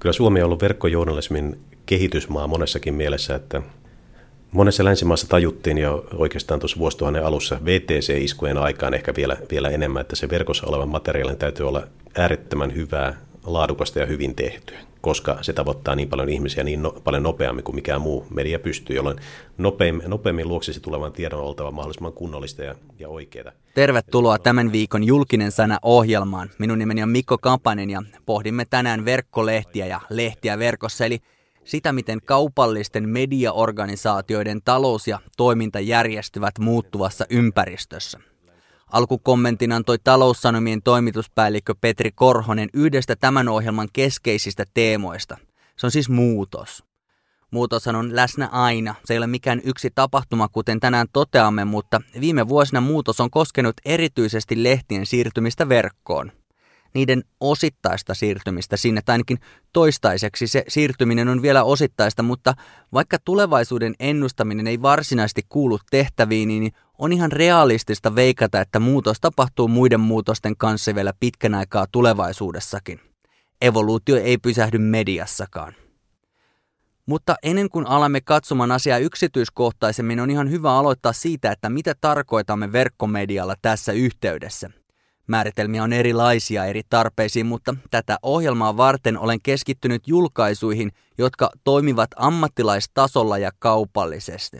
Kyllä Suomi on ollut verkkojournalismin kehitysmaa monessakin mielessä, että monessa länsimaassa tajuttiin jo oikeastaan tuossa vuosituhannen alussa VTC-iskujen aikaan ehkä vielä, vielä enemmän, että se verkossa olevan materiaalin täytyy olla äärettömän hyvää, laadukasta ja hyvin tehtyä, koska se tavoittaa niin paljon ihmisiä niin no, paljon nopeammin kuin mikään muu media pystyy, jolloin nopeammin, nopeammin luoksisi tulevan tiedon oltava mahdollisimman kunnollista ja, ja oikeaa. Tervetuloa tämän viikon julkinen sana ohjelmaan. Minun nimeni on Mikko Kapanen ja pohdimme tänään verkkolehtiä ja lehtiä verkossa, eli sitä, miten kaupallisten mediaorganisaatioiden talous ja toiminta järjestyvät muuttuvassa ympäristössä. Alkukommentin antoi taloussanomien toimituspäällikkö Petri Korhonen yhdestä tämän ohjelman keskeisistä teemoista. Se on siis muutos. Muutoshan on läsnä aina. Se ei ole mikään yksi tapahtuma, kuten tänään toteamme, mutta viime vuosina muutos on koskenut erityisesti lehtien siirtymistä verkkoon niiden osittaista siirtymistä sinne, tai ainakin toistaiseksi se siirtyminen on vielä osittaista, mutta vaikka tulevaisuuden ennustaminen ei varsinaisesti kuulu tehtäviin, niin on ihan realistista veikata, että muutos tapahtuu muiden muutosten kanssa vielä pitkän aikaa tulevaisuudessakin. Evoluutio ei pysähdy mediassakaan. Mutta ennen kuin alamme katsomaan asiaa yksityiskohtaisemmin, on ihan hyvä aloittaa siitä, että mitä tarkoitamme verkkomedialla tässä yhteydessä – Määritelmiä on erilaisia eri tarpeisiin, mutta tätä ohjelmaa varten olen keskittynyt julkaisuihin, jotka toimivat ammattilaistasolla ja kaupallisesti.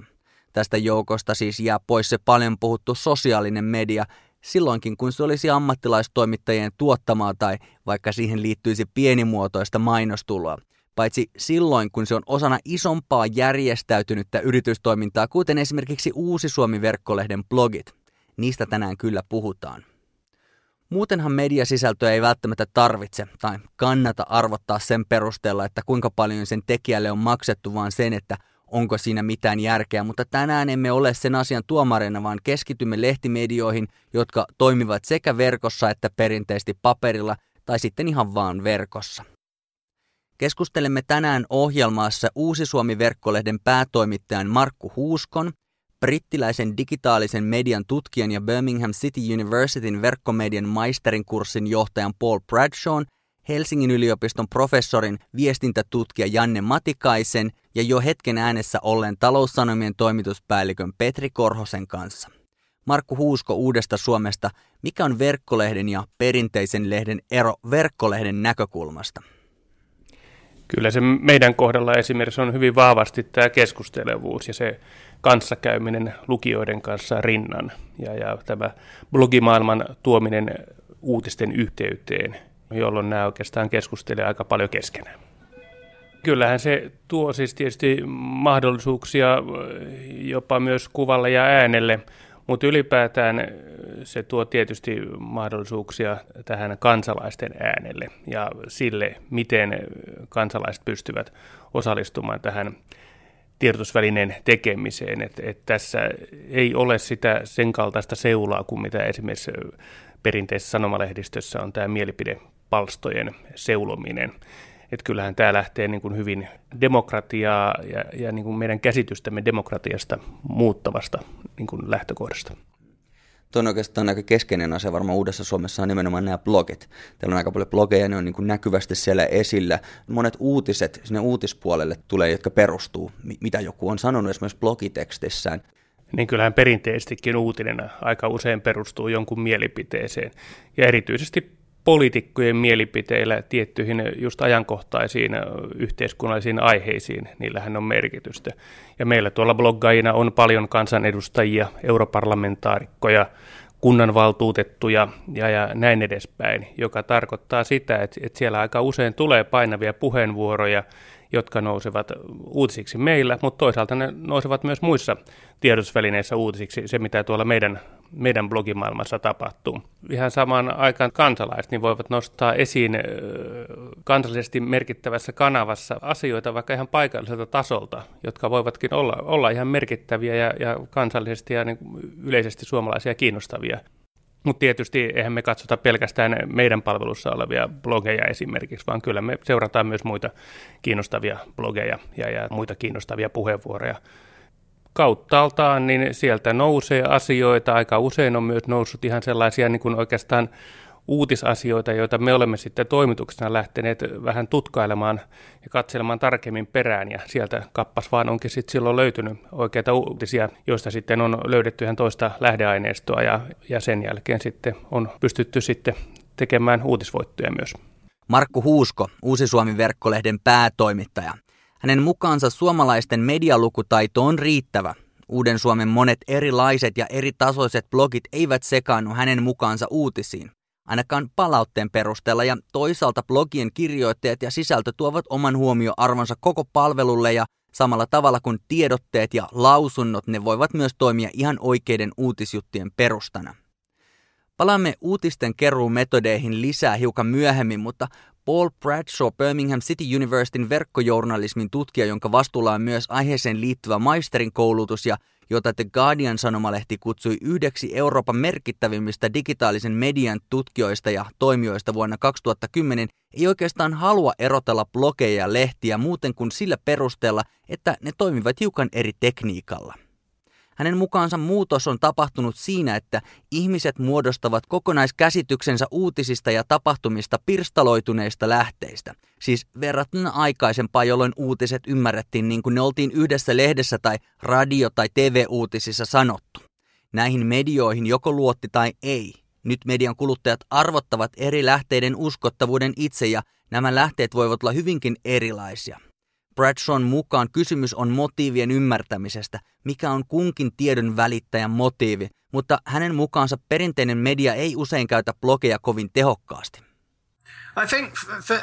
Tästä joukosta siis jää pois se paljon puhuttu sosiaalinen media, silloinkin kun se olisi ammattilaistoimittajien tuottamaa tai vaikka siihen liittyisi pienimuotoista mainostuloa. Paitsi silloin, kun se on osana isompaa järjestäytynyttä yritystoimintaa, kuten esimerkiksi Uusi Suomi-verkkolehden blogit. Niistä tänään kyllä puhutaan. Muutenhan mediasisältöä ei välttämättä tarvitse tai kannata arvottaa sen perusteella, että kuinka paljon sen tekijälle on maksettu, vaan sen, että onko siinä mitään järkeä. Mutta tänään emme ole sen asian tuomareina, vaan keskitymme lehtimedioihin, jotka toimivat sekä verkossa että perinteisesti paperilla tai sitten ihan vaan verkossa. Keskustelemme tänään ohjelmassa Uusi Suomi-verkkolehden päätoimittajan Markku Huuskon brittiläisen digitaalisen median tutkijan ja Birmingham City Universityn verkkomedian maisterin kurssin johtajan Paul Bradshawn, Helsingin yliopiston professorin viestintätutkija Janne Matikaisen ja jo hetken äänessä olleen taloussanomien toimituspäällikön Petri Korhosen kanssa. Markku Huusko Uudesta Suomesta, mikä on verkkolehden ja perinteisen lehden ero verkkolehden näkökulmasta? Kyllä se meidän kohdalla esimerkiksi on hyvin vahvasti tämä keskustelevuus ja se kanssakäyminen lukijoiden kanssa rinnan ja, ja tämä blogimaailman tuominen uutisten yhteyteen, jolloin nämä oikeastaan keskustelee aika paljon keskenään. Kyllähän se tuo siis tietysti mahdollisuuksia jopa myös kuvalle ja äänelle, mutta ylipäätään se tuo tietysti mahdollisuuksia tähän kansalaisten äänelle ja sille, miten kansalaiset pystyvät osallistumaan tähän tiedotusvälineen tekemiseen. Et, et tässä ei ole sitä sen kaltaista seulaa kuin mitä esimerkiksi perinteisessä sanomalehdistössä on tämä mielipidepalstojen seulominen. Että kyllähän tämä lähtee niin kuin hyvin demokratiaa ja, ja niin kuin meidän käsitystämme demokratiasta muuttavasta niin kuin lähtökohdasta. Tuo on oikeastaan aika keskeinen asia varmaan Uudessa Suomessa on nimenomaan nämä blogit. Täällä on aika paljon blogeja, ne on niin kuin näkyvästi siellä esillä. Monet uutiset sinne uutispuolelle tulee, jotka perustuu, mitä joku on sanonut esimerkiksi blogitekstissään. Niin kyllähän perinteisestikin uutinen aika usein perustuu jonkun mielipiteeseen. Ja erityisesti poliitikkojen mielipiteillä tiettyihin just ajankohtaisiin yhteiskunnallisiin aiheisiin, niillähän on merkitystä. Ja meillä tuolla bloggaajina on paljon kansanedustajia, europarlamentaarikkoja, kunnanvaltuutettuja ja, ja näin edespäin, joka tarkoittaa sitä, että, että siellä aika usein tulee painavia puheenvuoroja jotka nousevat uutisiksi meillä, mutta toisaalta ne nousevat myös muissa tiedotusvälineissä uutisiksi, se mitä tuolla meidän, meidän blogimaailmassa tapahtuu. Ihan samaan aikaan kansalaiset niin voivat nostaa esiin kansallisesti merkittävässä kanavassa asioita vaikka ihan paikalliselta tasolta, jotka voivatkin olla, olla ihan merkittäviä ja, ja kansallisesti ja niin yleisesti suomalaisia kiinnostavia. Mutta tietysti eihän me katsota pelkästään meidän palvelussa olevia blogeja esimerkiksi, vaan kyllä me seurataan myös muita kiinnostavia blogeja ja, ja muita kiinnostavia puheenvuoroja. Kauttaaltaan niin sieltä nousee asioita, aika usein on myös noussut ihan sellaisia niin kuin oikeastaan uutisasioita, joita me olemme sitten toimituksena lähteneet vähän tutkailemaan ja katselemaan tarkemmin perään. Ja sieltä kappas vaan onkin sitten silloin löytynyt oikeita uutisia, joista sitten on löydetty ihan toista lähdeaineistoa ja, ja sen jälkeen sitten on pystytty sitten tekemään uutisvoittoja myös. Markku Huusko, Uusi Suomi verkkolehden päätoimittaja. Hänen mukaansa suomalaisten medialukutaito on riittävä. Uuden Suomen monet erilaiset ja eri tasoiset blogit eivät sekaannu hänen mukaansa uutisiin. Ainakaan palautteen perusteella ja toisaalta blogien kirjoittajat ja sisältö tuovat oman huomioarvonsa koko palvelulle ja samalla tavalla kuin tiedotteet ja lausunnot ne voivat myös toimia ihan oikeiden uutisjuttien perustana. Palaamme uutisten keruun metodeihin lisää hiukan myöhemmin, mutta Paul Bradshaw Birmingham City Universityn verkkojournalismin tutkija, jonka vastuulla on myös aiheeseen liittyvä maisterin koulutus ja jota The Guardian-sanomalehti kutsui yhdeksi Euroopan merkittävimmistä digitaalisen median tutkijoista ja toimijoista vuonna 2010, ei oikeastaan halua erotella blogeja ja lehtiä muuten kuin sillä perusteella, että ne toimivat hiukan eri tekniikalla. Hänen mukaansa muutos on tapahtunut siinä, että ihmiset muodostavat kokonaiskäsityksensä uutisista ja tapahtumista pirstaloituneista lähteistä. Siis verrattuna aikaisempaa, jolloin uutiset ymmärrettiin niin kuin ne oltiin yhdessä lehdessä tai radio- tai TV-uutisissa sanottu. Näihin medioihin joko luotti tai ei. Nyt median kuluttajat arvottavat eri lähteiden uskottavuuden itse ja nämä lähteet voivat olla hyvinkin erilaisia. Bradshawn mukaan kysymys on motiivien ymmärtämisestä, mikä on kunkin tiedon välittäjän motiivi, mutta hänen mukaansa perinteinen media ei usein käytä blogeja kovin tehokkaasti. I think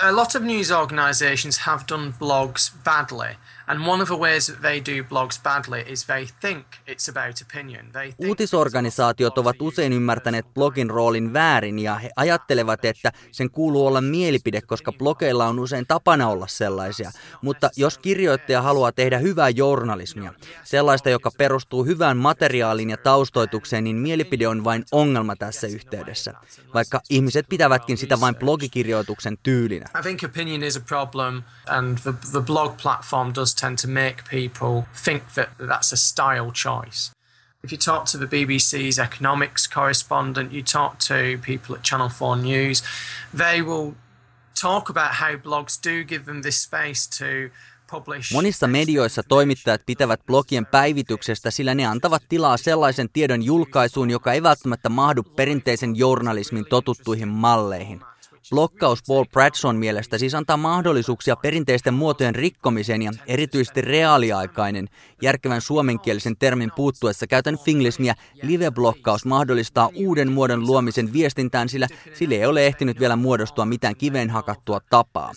a lot of news organizations have done blogs badly. And one of the ways that they do blogs badly is they think it's about opinion. They think Uutisorganisaatiot ovat usein ymmärtäneet blogin roolin väärin ja he ajattelevat, että sen kuuluu olla mielipide, koska blogeilla on usein tapana olla sellaisia. Mutta jos kirjoittaja haluaa tehdä hyvää journalismia, sellaista, joka perustuu hyvään materiaaliin ja taustoitukseen, niin mielipide on vain ongelma tässä yhteydessä, vaikka ihmiset pitävätkin sitä vain blogikirjoituksen tyylinä. I think opinion is a problem and the, the blog platform does tend to make people think that that's a style choice. If you talk to the BBC's economics correspondent, you talk to people at Channel 4 News, they will talk about how blogs do give them this space to Monissa medioissa toimittajat pitävät blogien päivityksestä, sillä ne antavat tilaa sellaisen tiedon julkaisuun, joka ei välttämättä mahdu perinteisen journalismin totuttuihin malleihin. Blokkaus Paul Bradshawn mielestä siis antaa mahdollisuuksia perinteisten muotojen rikkomiseen ja erityisesti reaaliaikainen, järkevän suomenkielisen termin puuttuessa käytän finglismiä, live-blokkaus mahdollistaa uuden muodon luomisen viestintään, sillä sille ei ole ehtinyt vielä muodostua mitään kiveen hakattua tapaa.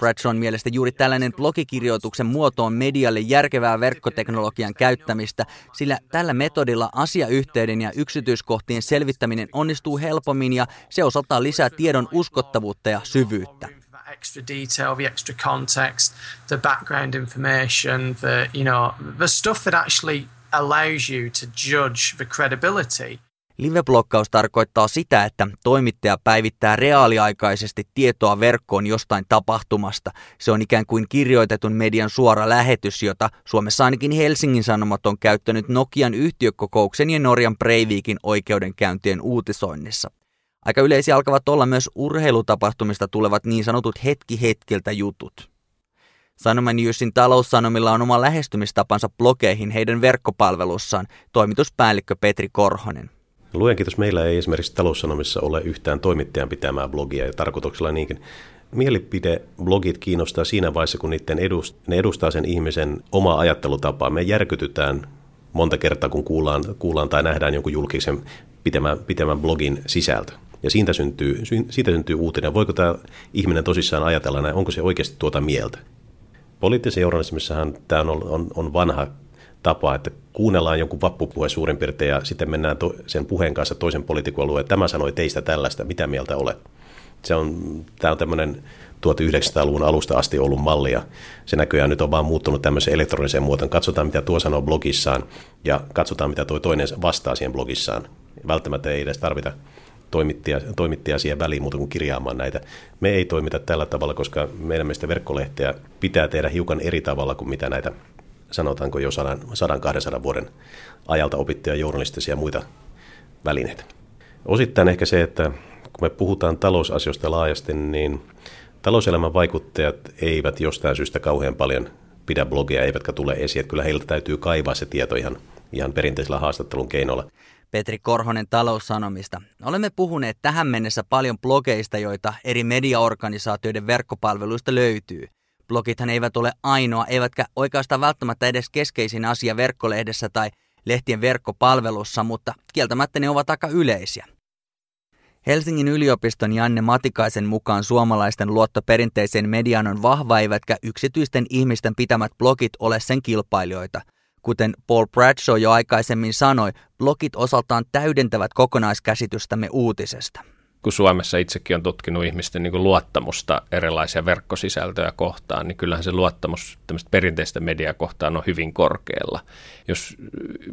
Bradshawn mielestä juuri tällainen blogikirjoituksen muoto on medialle järkevää verkkoteknologian käyttämistä, sillä tällä metodilla asiayhteyden ja yksityiskohtien selvittäminen onnistuu helpommin ja se osaltaan lisää tiedon uskottavuutta ja syvyyttä extra detail, the extra context, the background information, the you know the stuff that actually allows you to judge the credibility. Liveblokkaus tarkoittaa sitä, että toimittaja päivittää reaaliaikaisesti tietoa verkkoon jostain tapahtumasta. Se on ikään kuin kirjoitetun median suora lähetys, jota Suomessa ainakin Helsingin Sanomat on käyttänyt Nokian yhtiökokouksen ja Norjan Breivikin oikeudenkäyntien uutisoinnissa. Aika yleisiä alkavat olla myös urheilutapahtumista tulevat niin sanotut hetki hetkiltä jutut. Sanoman Newsin taloussanomilla on oma lähestymistapansa blogeihin heidän verkkopalvelussaan, toimituspäällikkö Petri Korhonen. Luen kiitos, meillä ei esimerkiksi taloussanomissa ole yhtään toimittajan pitämää blogia ja tarkoituksella niinkin. Mielipideblogit kiinnostaa siinä vaiheessa, kun niiden edust, ne edustaa sen ihmisen omaa ajattelutapaa. Me järkytytään monta kertaa, kun kuullaan, kuullaan tai nähdään jonkun julkisen pitemän, pitemän blogin sisältö. Ja siitä syntyy, siitä syntyy uutinen. Voiko tämä ihminen tosissaan ajatella näin, onko se oikeasti tuota mieltä? Poliittisen journalismissahan tämä on, on, on vanha tapa, että kuunnellaan jonkun vappupuhe suurin piirtein ja sitten mennään to, sen puheen kanssa toisen poliitikon että tämä sanoi teistä tällaista, mitä mieltä olet. Se on, tämä on tämmöinen 1900-luvun alusta asti ollut malli ja se näköjään nyt on vaan muuttunut tämmöiseen elektroniseen muotoon. Katsotaan, mitä tuo sanoo blogissaan ja katsotaan, mitä tuo toinen vastaa siihen blogissaan. Välttämättä ei edes tarvita toimittajia, toimittajia siihen väliin muuta kuin kirjaamaan näitä. Me ei toimita tällä tavalla, koska meidän mielestä verkkolehteä pitää tehdä hiukan eri tavalla kuin mitä näitä sanotaanko jo 100-200 vuoden ajalta opittuja journalistisia ja muita välineitä. Osittain ehkä se, että kun me puhutaan talousasioista laajasti, niin talouselämän vaikuttajat eivät jostain syystä kauhean paljon pidä blogia, eivätkä tule esiin. Että kyllä heiltä täytyy kaivaa se tieto ihan, ihan perinteisellä haastattelun keinolla. Petri Korhonen taloussanomista. Olemme puhuneet tähän mennessä paljon blogeista, joita eri mediaorganisaatioiden verkkopalveluista löytyy. Blogithan eivät ole ainoa, eivätkä oikeastaan välttämättä edes keskeisin asia verkkolehdessä tai lehtien verkkopalvelussa, mutta kieltämättä ne ovat aika yleisiä. Helsingin yliopiston Janne Matikaisen mukaan suomalaisten luotto perinteiseen mediaan on vahva, eivätkä yksityisten ihmisten pitämät blogit ole sen kilpailijoita. Kuten Paul Bradshaw jo aikaisemmin sanoi, blogit osaltaan täydentävät kokonaiskäsitystämme uutisesta kun Suomessa itsekin on tutkinut ihmisten niin luottamusta erilaisia verkkosisältöjä kohtaan, niin kyllähän se luottamus perinteistä mediaa kohtaan on hyvin korkealla. Jos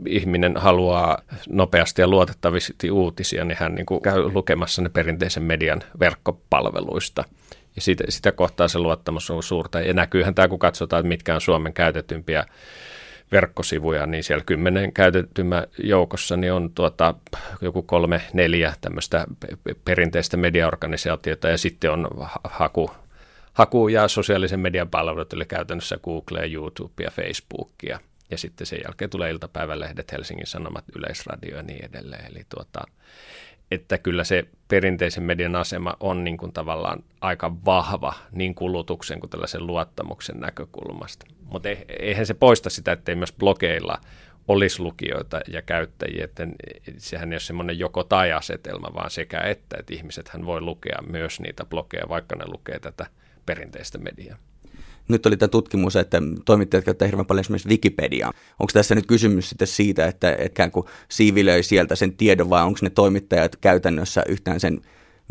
ihminen haluaa nopeasti ja luotettavasti uutisia, niin hän niin kuin käy lukemassa ne perinteisen median verkkopalveluista. Ja sitä, sitä kohtaa se luottamus on suurta. Ja näkyyhän tämä, kun katsotaan, mitkä on Suomen käytetympiä verkkosivuja, niin siellä kymmenen käytettymä joukossa niin on tuota, joku kolme, neljä tämmöistä perinteistä mediaorganisaatiota ja sitten on haku, haku ja sosiaalisen median palvelut, eli käytännössä Google, YouTube ja Facebook ja, ja sitten sen jälkeen tulee iltapäivälehdet, Helsingin Sanomat, Yleisradio ja niin edelleen. Eli tuota, että kyllä se perinteisen median asema on niin kuin tavallaan aika vahva niin kulutuksen kuin tällaisen luottamuksen näkökulmasta. Mutta eihän se poista sitä, että myös blogeilla olisi lukijoita ja käyttäjiä, että sehän ei ole semmoinen joko tai asetelma, vaan sekä että, että ihmiset hän voi lukea myös niitä blogeja, vaikka ne lukee tätä perinteistä mediaa. Nyt oli tämä tutkimus, että toimittajat käyttävät hirveän paljon esimerkiksi Wikipediaa. Onko tässä nyt kysymys sitten siitä, että ikään kuin siivilöi sieltä sen tiedon vai onko ne toimittajat käytännössä yhtään sen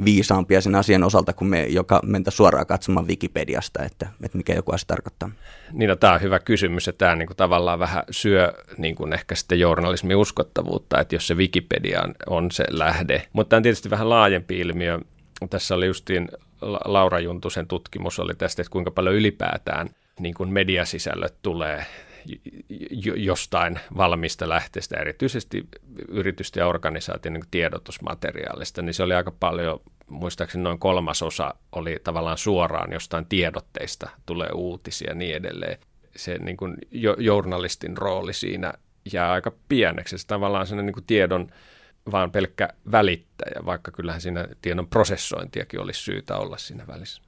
viisaampia sen asian osalta, kun me, joka mentä suoraan katsomaan Wikipediasta, että, että mikä joku asia tarkoittaa? Niin, no, tämä on hyvä kysymys, että tämä niin kuin, tavallaan vähän syö niin kuin ehkä sitten journalismin uskottavuutta, että jos se Wikipedia on se lähde. Mutta tämä on tietysti vähän laajempi ilmiö. Tässä oli justiin Laura Juntusen tutkimus oli tästä, että kuinka paljon ylipäätään niin kuin mediasisällöt tulee jostain valmista lähteestä, erityisesti yritysten ja organisaation niin tiedotusmateriaalista, niin se oli aika paljon, muistaakseni noin kolmasosa oli tavallaan suoraan jostain tiedotteista tulee uutisia ja niin edelleen. Se niin kuin journalistin rooli siinä jää aika pieneksi. Se tavallaan sellainen niin kuin tiedon vaan pelkkä välittäjä, vaikka kyllähän siinä tiedon prosessointiakin olisi syytä olla siinä välissä.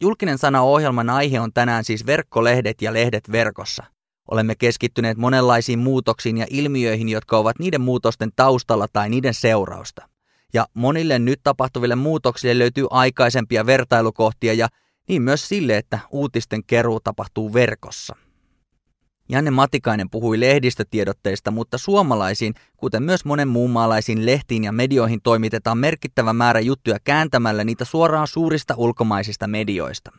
Julkinen sana ohjelman aihe on tänään siis verkkolehdet ja lehdet verkossa. Olemme keskittyneet monenlaisiin muutoksiin ja ilmiöihin, jotka ovat niiden muutosten taustalla tai niiden seurausta. Ja monille nyt tapahtuville muutoksille löytyy aikaisempia vertailukohtia ja niin myös sille, että uutisten keruu tapahtuu verkossa. Janne Matikainen puhui lehdistötiedotteista, mutta suomalaisiin, kuten myös monen muun maalaisiin lehtiin ja medioihin toimitetaan merkittävä määrä juttuja kääntämällä niitä suoraan suurista ulkomaisista medioista.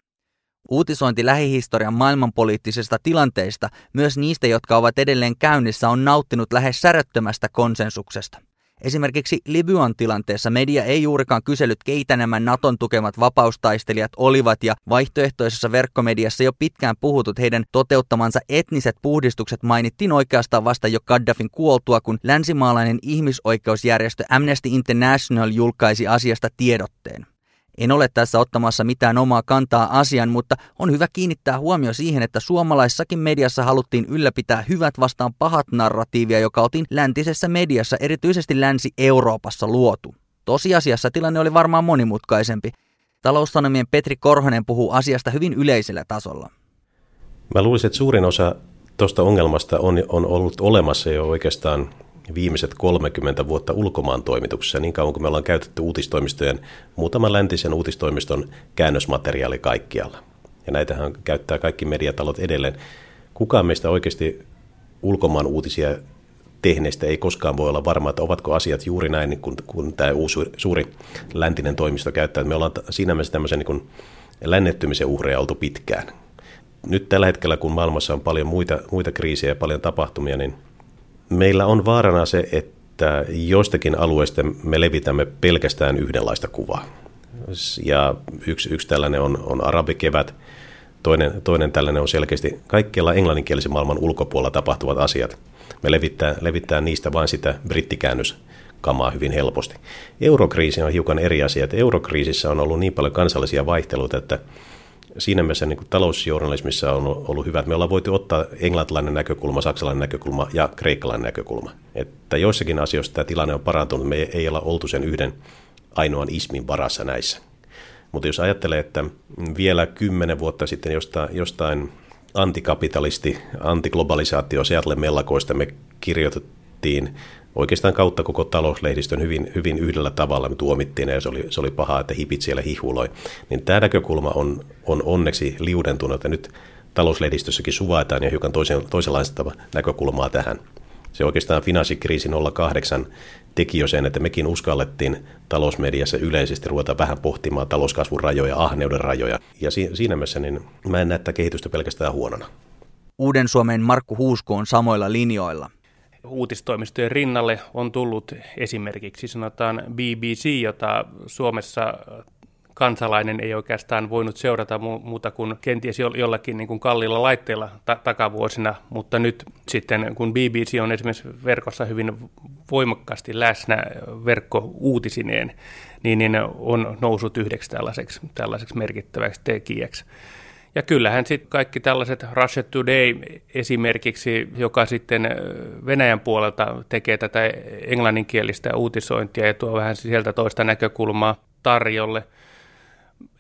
Uutisointi lähihistorian maailmanpoliittisesta tilanteista, myös niistä, jotka ovat edelleen käynnissä, on nauttinut lähes säröttömästä konsensuksesta. Esimerkiksi Libyan tilanteessa media ei juurikaan kysellyt, keitä nämä Naton tukemat vapaustaistelijat olivat, ja vaihtoehtoisessa verkkomediassa jo pitkään puhutut heidän toteuttamansa etniset puhdistukset mainittiin oikeastaan vasta jo Gaddafin kuoltua, kun länsimaalainen ihmisoikeusjärjestö Amnesty International julkaisi asiasta tiedotteen. En ole tässä ottamassa mitään omaa kantaa asian, mutta on hyvä kiinnittää huomio siihen, että suomalaissakin mediassa haluttiin ylläpitää hyvät vastaan pahat narratiivia, joka oltiin läntisessä mediassa, erityisesti Länsi-Euroopassa luotu. Tosiasiassa tilanne oli varmaan monimutkaisempi. Taloussanomien Petri Korhonen puhuu asiasta hyvin yleisellä tasolla. Mä luulisin, että suurin osa tuosta ongelmasta on, on ollut olemassa jo oikeastaan viimeiset 30 vuotta ulkomaan toimituksessa, niin kauan kuin me ollaan käytetty uutistoimistojen, muutaman läntisen uutistoimiston käännösmateriaali kaikkialla. Ja näitähän käyttää kaikki mediatalot edelleen. Kukaan meistä oikeasti ulkomaan uutisia tehneistä ei koskaan voi olla varma, että ovatko asiat juuri näin, niin kuin, kuin tämä uusi, suuri läntinen toimisto käyttää. Me ollaan siinä mielessä tämmöisen niin lännettymisen uhreja oltu pitkään. Nyt tällä hetkellä, kun maailmassa on paljon muita, muita kriisejä ja paljon tapahtumia, niin meillä on vaarana se, että joistakin alueista me levitämme pelkästään yhdenlaista kuvaa. Ja yksi, yksi tällainen on, on arabikevät, toinen, toinen tällainen on selkeästi kaikkialla englanninkielisen maailman ulkopuolella tapahtuvat asiat. Me levittää, levittää niistä vain sitä brittikäännös kamaa hyvin helposti. Eurokriisi on hiukan eri asia, eurokriisissä on ollut niin paljon kansallisia vaihteluita, että siinä mielessä niin talousjournalismissa on ollut hyvä, että me ollaan voitu ottaa englantilainen näkökulma, saksalainen näkökulma ja kreikkalainen näkökulma. Että joissakin asioissa tämä tilanne on parantunut, me ei olla oltu sen yhden ainoan ismin varassa näissä. Mutta jos ajattelee, että vielä kymmenen vuotta sitten jostain, jostain antikapitalisti, antiglobalisaatio Seattle mellakoista me kirjoitettiin oikeastaan kautta koko talouslehdistön hyvin, hyvin yhdellä tavalla me tuomittiin ja se oli, se oli pahaa, että hipit siellä hihuloi. Niin tämä näkökulma on, on onneksi liudentunut ja nyt talouslehdistössäkin suvaitaan ja hiukan toisen, toisenlaista näkökulmaa tähän. Se oikeastaan finanssikriisi 08 teki jo sen, että mekin uskallettiin talousmediassa yleisesti ruveta vähän pohtimaan talouskasvun rajoja, ahneuden rajoja. Ja si- siinä mielessä niin mä en näe tätä kehitystä pelkästään huonona. Uuden Suomen Markku Huusko on samoilla linjoilla. Uutistoimistojen rinnalle on tullut esimerkiksi sanotaan BBC, jota Suomessa kansalainen ei oikeastaan voinut seurata muuta kuin kenties jollakin niin kuin kallilla laitteella ta- takavuosina, mutta nyt sitten kun BBC on esimerkiksi verkossa hyvin voimakkaasti läsnä verkkouutisineen, niin, niin on noussut yhdeksi tällaiseksi, tällaiseksi merkittäväksi tekijäksi. Ja kyllähän sitten kaikki tällaiset Russia Today esimerkiksi, joka sitten Venäjän puolelta tekee tätä englanninkielistä uutisointia ja tuo vähän sieltä toista näkökulmaa tarjolle –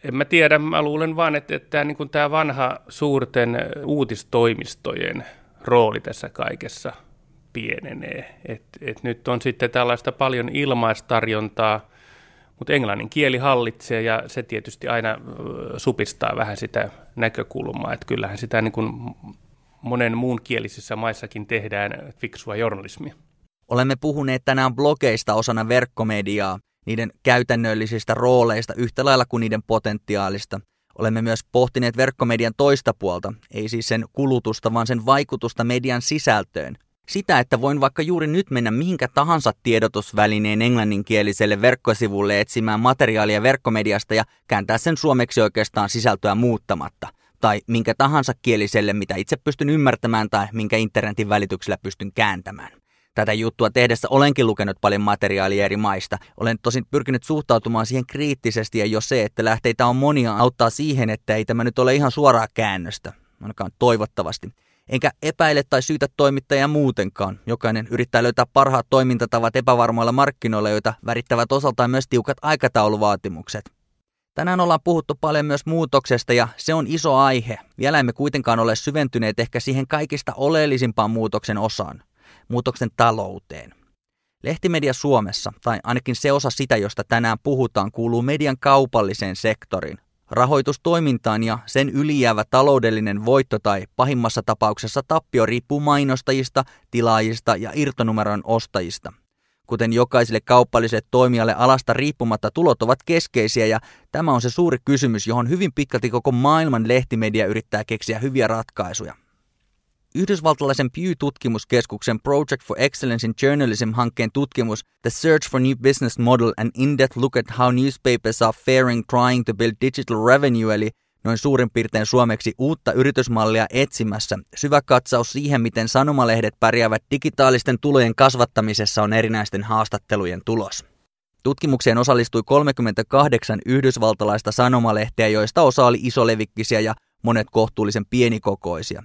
en mä tiedä, mä luulen vaan, että, että niin tämä vanha suurten uutistoimistojen rooli tässä kaikessa pienenee. Et, et nyt on sitten tällaista paljon ilmaistarjontaa, mutta englannin kieli hallitsee ja se tietysti aina supistaa vähän sitä näkökulmaa, että kyllähän sitä niin kuin monen muun kielisissä maissakin tehdään fiksua journalismia. Olemme puhuneet tänään blogeista osana verkkomediaa niiden käytännöllisistä rooleista yhtä lailla kuin niiden potentiaalista. Olemme myös pohtineet verkkomedian toista puolta, ei siis sen kulutusta, vaan sen vaikutusta median sisältöön. Sitä, että voin vaikka juuri nyt mennä mihinkä tahansa tiedotusvälineen englanninkieliselle verkkosivulle etsimään materiaalia verkkomediasta ja kääntää sen suomeksi oikeastaan sisältöä muuttamatta. Tai minkä tahansa kieliselle, mitä itse pystyn ymmärtämään tai minkä internetin välityksellä pystyn kääntämään tätä juttua tehdessä olenkin lukenut paljon materiaalia eri maista. Olen tosin pyrkinyt suhtautumaan siihen kriittisesti ja jo se, että lähteitä on monia, auttaa siihen, että ei tämä nyt ole ihan suoraa käännöstä, ainakaan toivottavasti. Enkä epäile tai syytä toimittajia muutenkaan. Jokainen yrittää löytää parhaat toimintatavat epävarmoilla markkinoilla, joita värittävät osaltaan myös tiukat aikatauluvaatimukset. Tänään ollaan puhuttu paljon myös muutoksesta ja se on iso aihe. Vielä emme kuitenkaan ole syventyneet ehkä siihen kaikista oleellisimpaan muutoksen osaan, muutoksen talouteen. Lehtimedia Suomessa, tai ainakin se osa sitä, josta tänään puhutaan, kuuluu median kaupalliseen sektoriin. Rahoitustoimintaan ja sen ylijäävä taloudellinen voitto tai pahimmassa tapauksessa tappio riippuu mainostajista, tilaajista ja irtonumeron ostajista. Kuten jokaiselle kaupalliselle toimijalle alasta riippumatta tulot ovat keskeisiä ja tämä on se suuri kysymys, johon hyvin pitkälti koko maailman lehtimedia yrittää keksiä hyviä ratkaisuja. Yhdysvaltalaisen Pew-tutkimuskeskuksen Project for Excellence in Journalism-hankkeen tutkimus The Search for New Business Model and In-Depth Look at How Newspapers Are Faring Trying to Build Digital Revenue, eli noin suurin piirtein suomeksi uutta yritysmallia etsimässä. Syvä katsaus siihen, miten sanomalehdet pärjäävät digitaalisten tulojen kasvattamisessa on erinäisten haastattelujen tulos. Tutkimukseen osallistui 38 yhdysvaltalaista sanomalehteä, joista osa oli isolevikkisiä ja monet kohtuullisen pienikokoisia.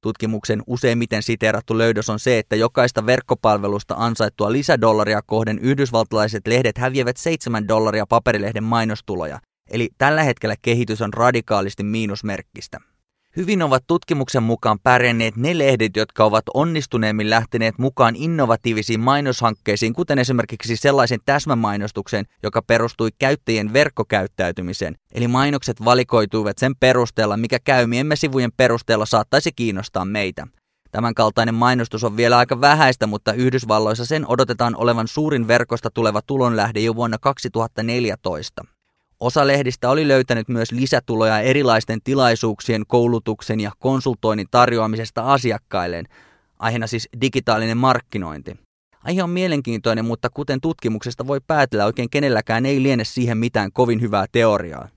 Tutkimuksen useimmiten siteerattu löydös on se, että jokaista verkkopalvelusta ansaittua lisädollaria kohden yhdysvaltalaiset lehdet häviävät 7 dollaria paperilehden mainostuloja, eli tällä hetkellä kehitys on radikaalisti miinusmerkkistä. Hyvin ovat tutkimuksen mukaan pärjänneet ne lehdet, jotka ovat onnistuneemmin lähteneet mukaan innovatiivisiin mainoshankkeisiin, kuten esimerkiksi sellaisen täsmämainostukseen, joka perustui käyttäjien verkkokäyttäytymiseen. Eli mainokset valikoituivat sen perusteella, mikä käymiemme sivujen perusteella saattaisi kiinnostaa meitä. Tämänkaltainen mainostus on vielä aika vähäistä, mutta Yhdysvalloissa sen odotetaan olevan suurin verkosta tuleva tulonlähde jo vuonna 2014. Osa lehdistä oli löytänyt myös lisätuloja erilaisten tilaisuuksien, koulutuksen ja konsultoinnin tarjoamisesta asiakkailleen, aiheena siis digitaalinen markkinointi. Aihe on mielenkiintoinen, mutta kuten tutkimuksesta voi päätellä, oikein kenelläkään ei liene siihen mitään kovin hyvää teoriaa.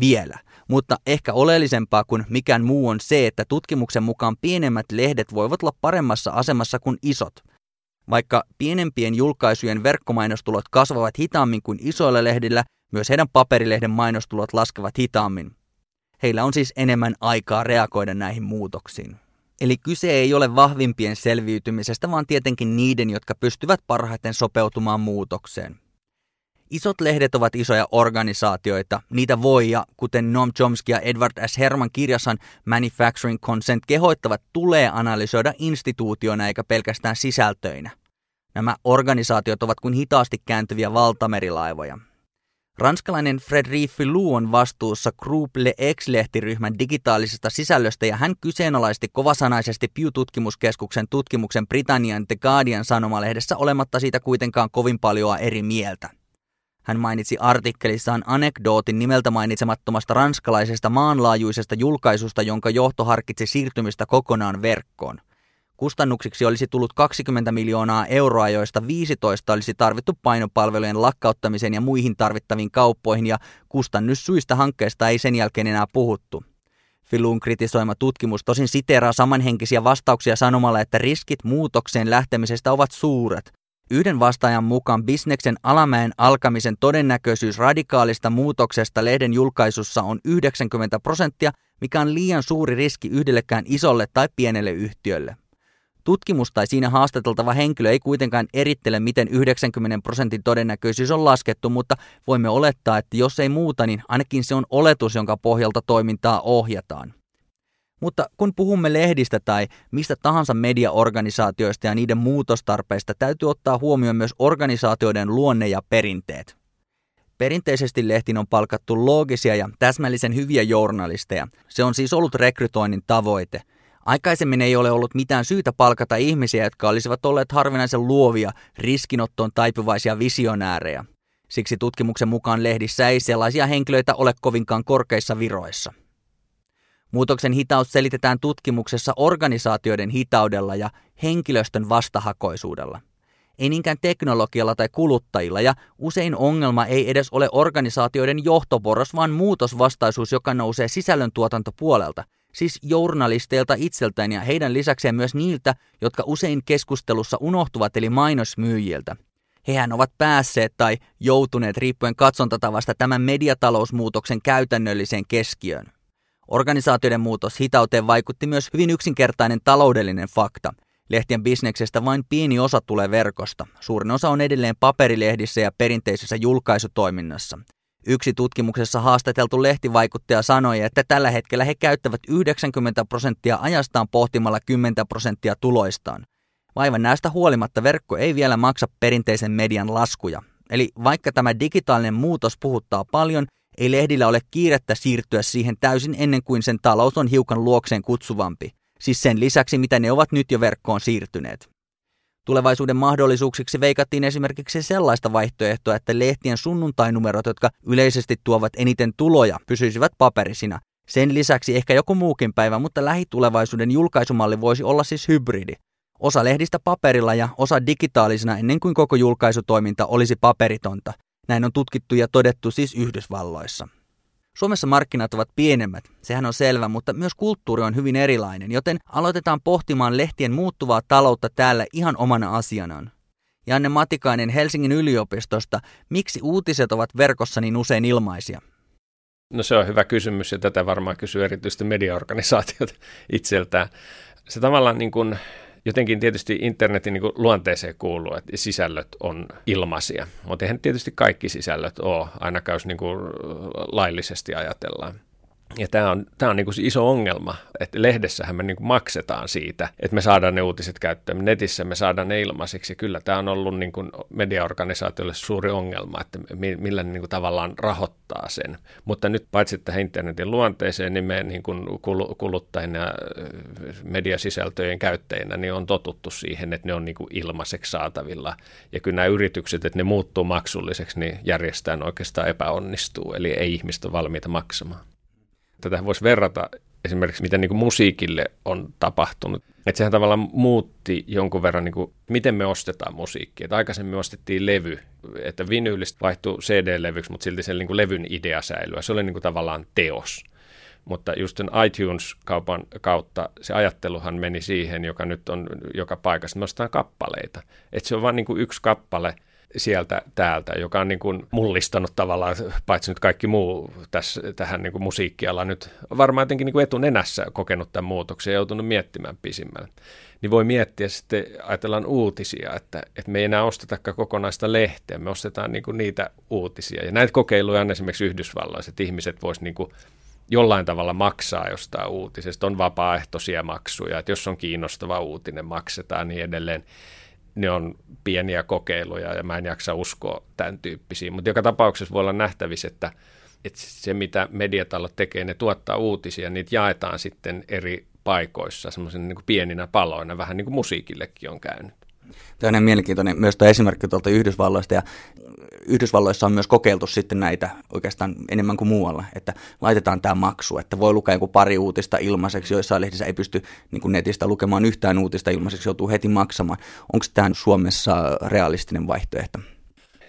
Vielä. Mutta ehkä oleellisempaa kuin mikään muu on se, että tutkimuksen mukaan pienemmät lehdet voivat olla paremmassa asemassa kuin isot – Vaikka pienempien julkaisujen verkkomainostulot kasvavat hitaammin kuin isoilla lehdillä, myös heidän paperilehden mainostulot laskevat hitaammin. Heillä on siis enemmän aikaa reagoida näihin muutoksiin. Eli kyse ei ole vahvimpien selviytymisestä, vaan tietenkin niiden, jotka pystyvät parhaiten sopeutumaan muutokseen. Isot lehdet ovat isoja organisaatioita. Niitä voi, ja kuten Noam Chomsky ja Edward S. Herman kirjassaan Manufacturing Consent kehoittavat, tulee analysoida instituutiona eikä pelkästään sisältöinä. Nämä organisaatiot ovat kuin hitaasti kääntyviä valtamerilaivoja. Ranskalainen Frédéric Filou on vastuussa Group Le X-lehtiryhmän digitaalisesta sisällöstä ja hän kyseenalaisti kovasanaisesti Pew-tutkimuskeskuksen tutkimuksen Britannian The Guardian sanomalehdessä olematta siitä kuitenkaan kovin paljoa eri mieltä. Hän mainitsi artikkelissaan anekdootin nimeltä mainitsemattomasta ranskalaisesta maanlaajuisesta julkaisusta, jonka johto harkitsi siirtymistä kokonaan verkkoon. Kustannuksiksi olisi tullut 20 miljoonaa euroa, joista 15 olisi tarvittu painopalvelujen lakkauttamiseen ja muihin tarvittaviin kauppoihin, ja kustannussuista hankkeesta ei sen jälkeen enää puhuttu. Filun kritisoima tutkimus tosin siteeraa samanhenkisiä vastauksia sanomalla, että riskit muutokseen lähtemisestä ovat suuret. Yhden vastaajan mukaan bisneksen alamäen alkamisen todennäköisyys radikaalista muutoksesta lehden julkaisussa on 90 prosenttia, mikä on liian suuri riski yhdellekään isolle tai pienelle yhtiölle. Tutkimus tai siinä haastateltava henkilö ei kuitenkaan erittele, miten 90 prosentin todennäköisyys on laskettu, mutta voimme olettaa, että jos ei muuta, niin ainakin se on oletus, jonka pohjalta toimintaa ohjataan. Mutta kun puhumme lehdistä tai mistä tahansa mediaorganisaatioista ja niiden muutostarpeista, täytyy ottaa huomioon myös organisaatioiden luonne ja perinteet. Perinteisesti lehtiin on palkattu loogisia ja täsmällisen hyviä journalisteja. Se on siis ollut rekrytoinnin tavoite – Aikaisemmin ei ole ollut mitään syytä palkata ihmisiä, jotka olisivat olleet harvinaisen luovia, riskinottoon taipuvaisia visionäärejä. Siksi tutkimuksen mukaan lehdissä ei sellaisia henkilöitä ole kovinkaan korkeissa viroissa. Muutoksen hitaus selitetään tutkimuksessa organisaatioiden hitaudella ja henkilöstön vastahakoisuudella. Ei niinkään teknologialla tai kuluttajilla, ja usein ongelma ei edes ole organisaatioiden johtoporras, vaan muutosvastaisuus, joka nousee sisällöntuotantopuolelta – siis journalisteilta itseltään ja heidän lisäkseen myös niiltä, jotka usein keskustelussa unohtuvat eli mainosmyyjiltä. Hehän ovat päässeet tai joutuneet riippuen katsontatavasta tämän mediatalousmuutoksen käytännölliseen keskiöön. Organisaatioiden muutos hitauteen vaikutti myös hyvin yksinkertainen taloudellinen fakta. Lehtien bisneksestä vain pieni osa tulee verkosta. Suurin osa on edelleen paperilehdissä ja perinteisessä julkaisutoiminnassa. Yksi tutkimuksessa haastateltu lehtivaikuttaja sanoi, että tällä hetkellä he käyttävät 90 prosenttia ajastaan pohtimalla 10 prosenttia tuloistaan. Vaivan näistä huolimatta verkko ei vielä maksa perinteisen median laskuja. Eli vaikka tämä digitaalinen muutos puhuttaa paljon, ei lehdillä ole kiirettä siirtyä siihen täysin ennen kuin sen talous on hiukan luokseen kutsuvampi. Siis sen lisäksi, mitä ne ovat nyt jo verkkoon siirtyneet. Tulevaisuuden mahdollisuuksiksi veikattiin esimerkiksi sellaista vaihtoehtoa, että lehtien sunnuntainumerot, jotka yleisesti tuovat eniten tuloja, pysyisivät paperisina. Sen lisäksi ehkä joku muukin päivä, mutta lähitulevaisuuden julkaisumalli voisi olla siis hybridi. Osa lehdistä paperilla ja osa digitaalisena ennen kuin koko julkaisutoiminta olisi paperitonta. Näin on tutkittu ja todettu siis Yhdysvalloissa. Suomessa markkinat ovat pienemmät, sehän on selvä, mutta myös kulttuuri on hyvin erilainen, joten aloitetaan pohtimaan lehtien muuttuvaa taloutta täällä ihan omana asianaan. Janne Matikainen Helsingin yliopistosta, miksi uutiset ovat verkossa niin usein ilmaisia? No se on hyvä kysymys ja tätä varmaan kysyy erityisesti mediaorganisaatiot itseltään. Se tavallaan niin kuin jotenkin tietysti internetin niin luonteeseen kuuluu, että sisällöt on ilmaisia, mutta eihän tietysti kaikki sisällöt ole, ainakaan jos niin laillisesti ajatellaan. Ja tämä on, tämä on niin kuin iso ongelma, että lehdessähän me niin kuin maksetaan siitä, että me saadaan ne uutiset käyttöön. Netissä me saadaan ne ilmaiseksi. Kyllä tämä on ollut niin kuin mediaorganisaatiolle suuri ongelma, että millä ne niin kuin tavallaan rahoittaa sen. Mutta nyt paitsi tähän internetin luonteeseen, niin me niin kuin kuluttajina ja mediasisältöjen käyttäjinä niin on totuttu siihen, että ne on niin kuin ilmaiseksi saatavilla. Ja kyllä nämä yritykset, että ne muuttuu maksulliseksi, niin järjestään oikeastaan epäonnistuu. Eli ei ihmistä valmiita maksamaan. Tätä voisi verrata esimerkiksi, mitä niin kuin musiikille on tapahtunut. Että sehän tavallaan muutti jonkun verran, niin kuin, miten me ostetaan musiikkia. Että aikaisemmin me ostettiin levy, että vinyylistä vaihtui CD-levyksi, mutta silti sen niin kuin levyn idea säilyy. Se oli niin kuin tavallaan teos. Mutta just iTunes-kaupan kautta se ajatteluhan meni siihen, joka nyt on joka paikassa, me ostetaan kappaleita. Että se on vain niin yksi kappale sieltä täältä, joka on niin kuin mullistanut tavallaan, paitsi nyt kaikki muu tässä, tähän niin kuin musiikkialaan nyt varmaan jotenkin niin kuin etunenässä kokenut tämän muutoksen ja joutunut miettimään pisimmälle. Niin voi miettiä sitten, ajatellaan uutisia, että, että me ei enää ostetakaan kokonaista lehteä, me ostetaan niin kuin niitä uutisia. Ja näitä kokeiluja on esimerkiksi Yhdysvalloissa, että ihmiset voisivat niin kuin jollain tavalla maksaa jostain uutisesta, on vapaaehtoisia maksuja, että jos on kiinnostava uutinen, maksetaan niin edelleen. Ne on pieniä kokeiluja ja mä en jaksa uskoa tämän tyyppisiin, mutta joka tapauksessa voi olla nähtävissä, että, että se mitä mediatalot tekee, ne tuottaa uutisia, niitä jaetaan sitten eri paikoissa semmoisen niin pieninä paloina, vähän niin kuin musiikillekin on käynyt. Toinen mielenkiintoinen myös tuo esimerkki tuolta Yhdysvalloista ja Yhdysvalloissa on myös kokeiltu sitten näitä oikeastaan enemmän kuin muualla, että laitetaan tämä maksu, että voi lukea joku pari uutista ilmaiseksi, joissain lehdissä ei pysty niin kuin netistä lukemaan yhtään uutista ilmaiseksi, joutuu heti maksamaan. Onko tämä Suomessa realistinen vaihtoehto?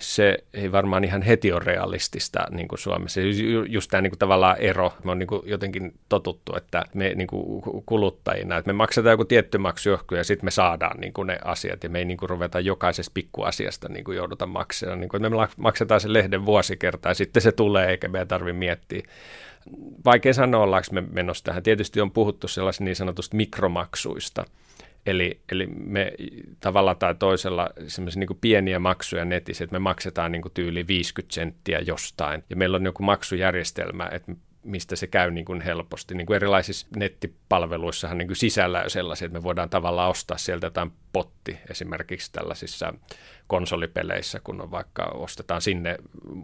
Se ei varmaan ihan heti ole realistista niin kuin Suomessa. Just tämä niin kuin tavallaan ero, me on niin kuin jotenkin totuttu, että me niin kuin kuluttajina, että me maksetaan joku tietty maksu johonkin ja sitten me saadaan niin kuin ne asiat ja me ei niin kuin ruveta jokaisesta pikkuasiasta niin kuin jouduta maksamaan. Niin kuin, me maksetaan se lehden vuosikerta ja sitten se tulee eikä meidän tarvitse miettiä. Vaikea sanoa, ollaanko me menossa tähän. Tietysti on puhuttu sellaisista niin sanotusta mikromaksuista – Eli, eli me tavalla tai toisella semmoisia niin pieniä maksuja netissä, että me maksetaan niin tyyli 50 senttiä jostain. Ja meillä on joku maksujärjestelmä, että mistä se käy niin kuin helposti. Niin kuin erilaisissa nettipalveluissahan niin kuin sisällä on sellaisia, että me voidaan tavallaan ostaa sieltä jotain potti esimerkiksi tällaisissa konsolipeleissä, kun on vaikka ostetaan sinne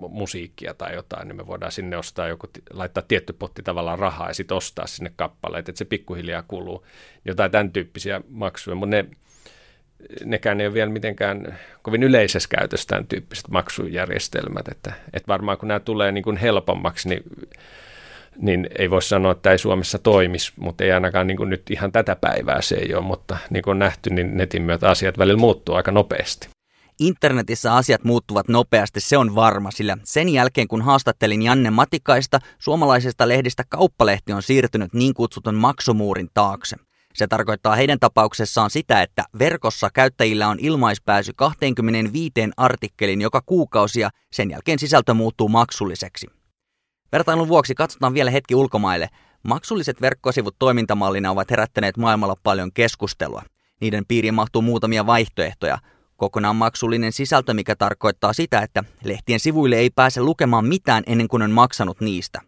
musiikkia tai jotain, niin me voidaan sinne ostaa joku, laittaa tietty potti tavallaan rahaa ja sitten ostaa sinne kappaleet, että se pikkuhiljaa kuluu. Jotain tämän tyyppisiä maksuja, mutta ne, nekään ei ole vielä mitenkään kovin yleisessä käytössä tämän tyyppiset maksujärjestelmät, että, että varmaan kun nämä tulee niin kuin helpommaksi, niin niin ei voi sanoa, että ei Suomessa toimisi, mutta ei ainakaan niin kuin nyt ihan tätä päivää se ei ole, mutta niin kuin on nähty, niin netin myötä asiat välillä muuttuu aika nopeasti. Internetissä asiat muuttuvat nopeasti, se on varma, sillä sen jälkeen kun haastattelin Janne Matikaista, suomalaisesta lehdistä kauppalehti on siirtynyt niin kutsutun maksumuurin taakse. Se tarkoittaa heidän tapauksessaan sitä, että verkossa käyttäjillä on ilmaispääsy 25 artikkelin joka kuukausi ja sen jälkeen sisältö muuttuu maksulliseksi. Vertailun vuoksi katsotaan vielä hetki ulkomaille. Maksulliset verkkosivut toimintamallina ovat herättäneet maailmalla paljon keskustelua. Niiden piiriin mahtuu muutamia vaihtoehtoja. Kokonaan maksullinen sisältö, mikä tarkoittaa sitä, että lehtien sivuille ei pääse lukemaan mitään ennen kuin on maksanut niistä.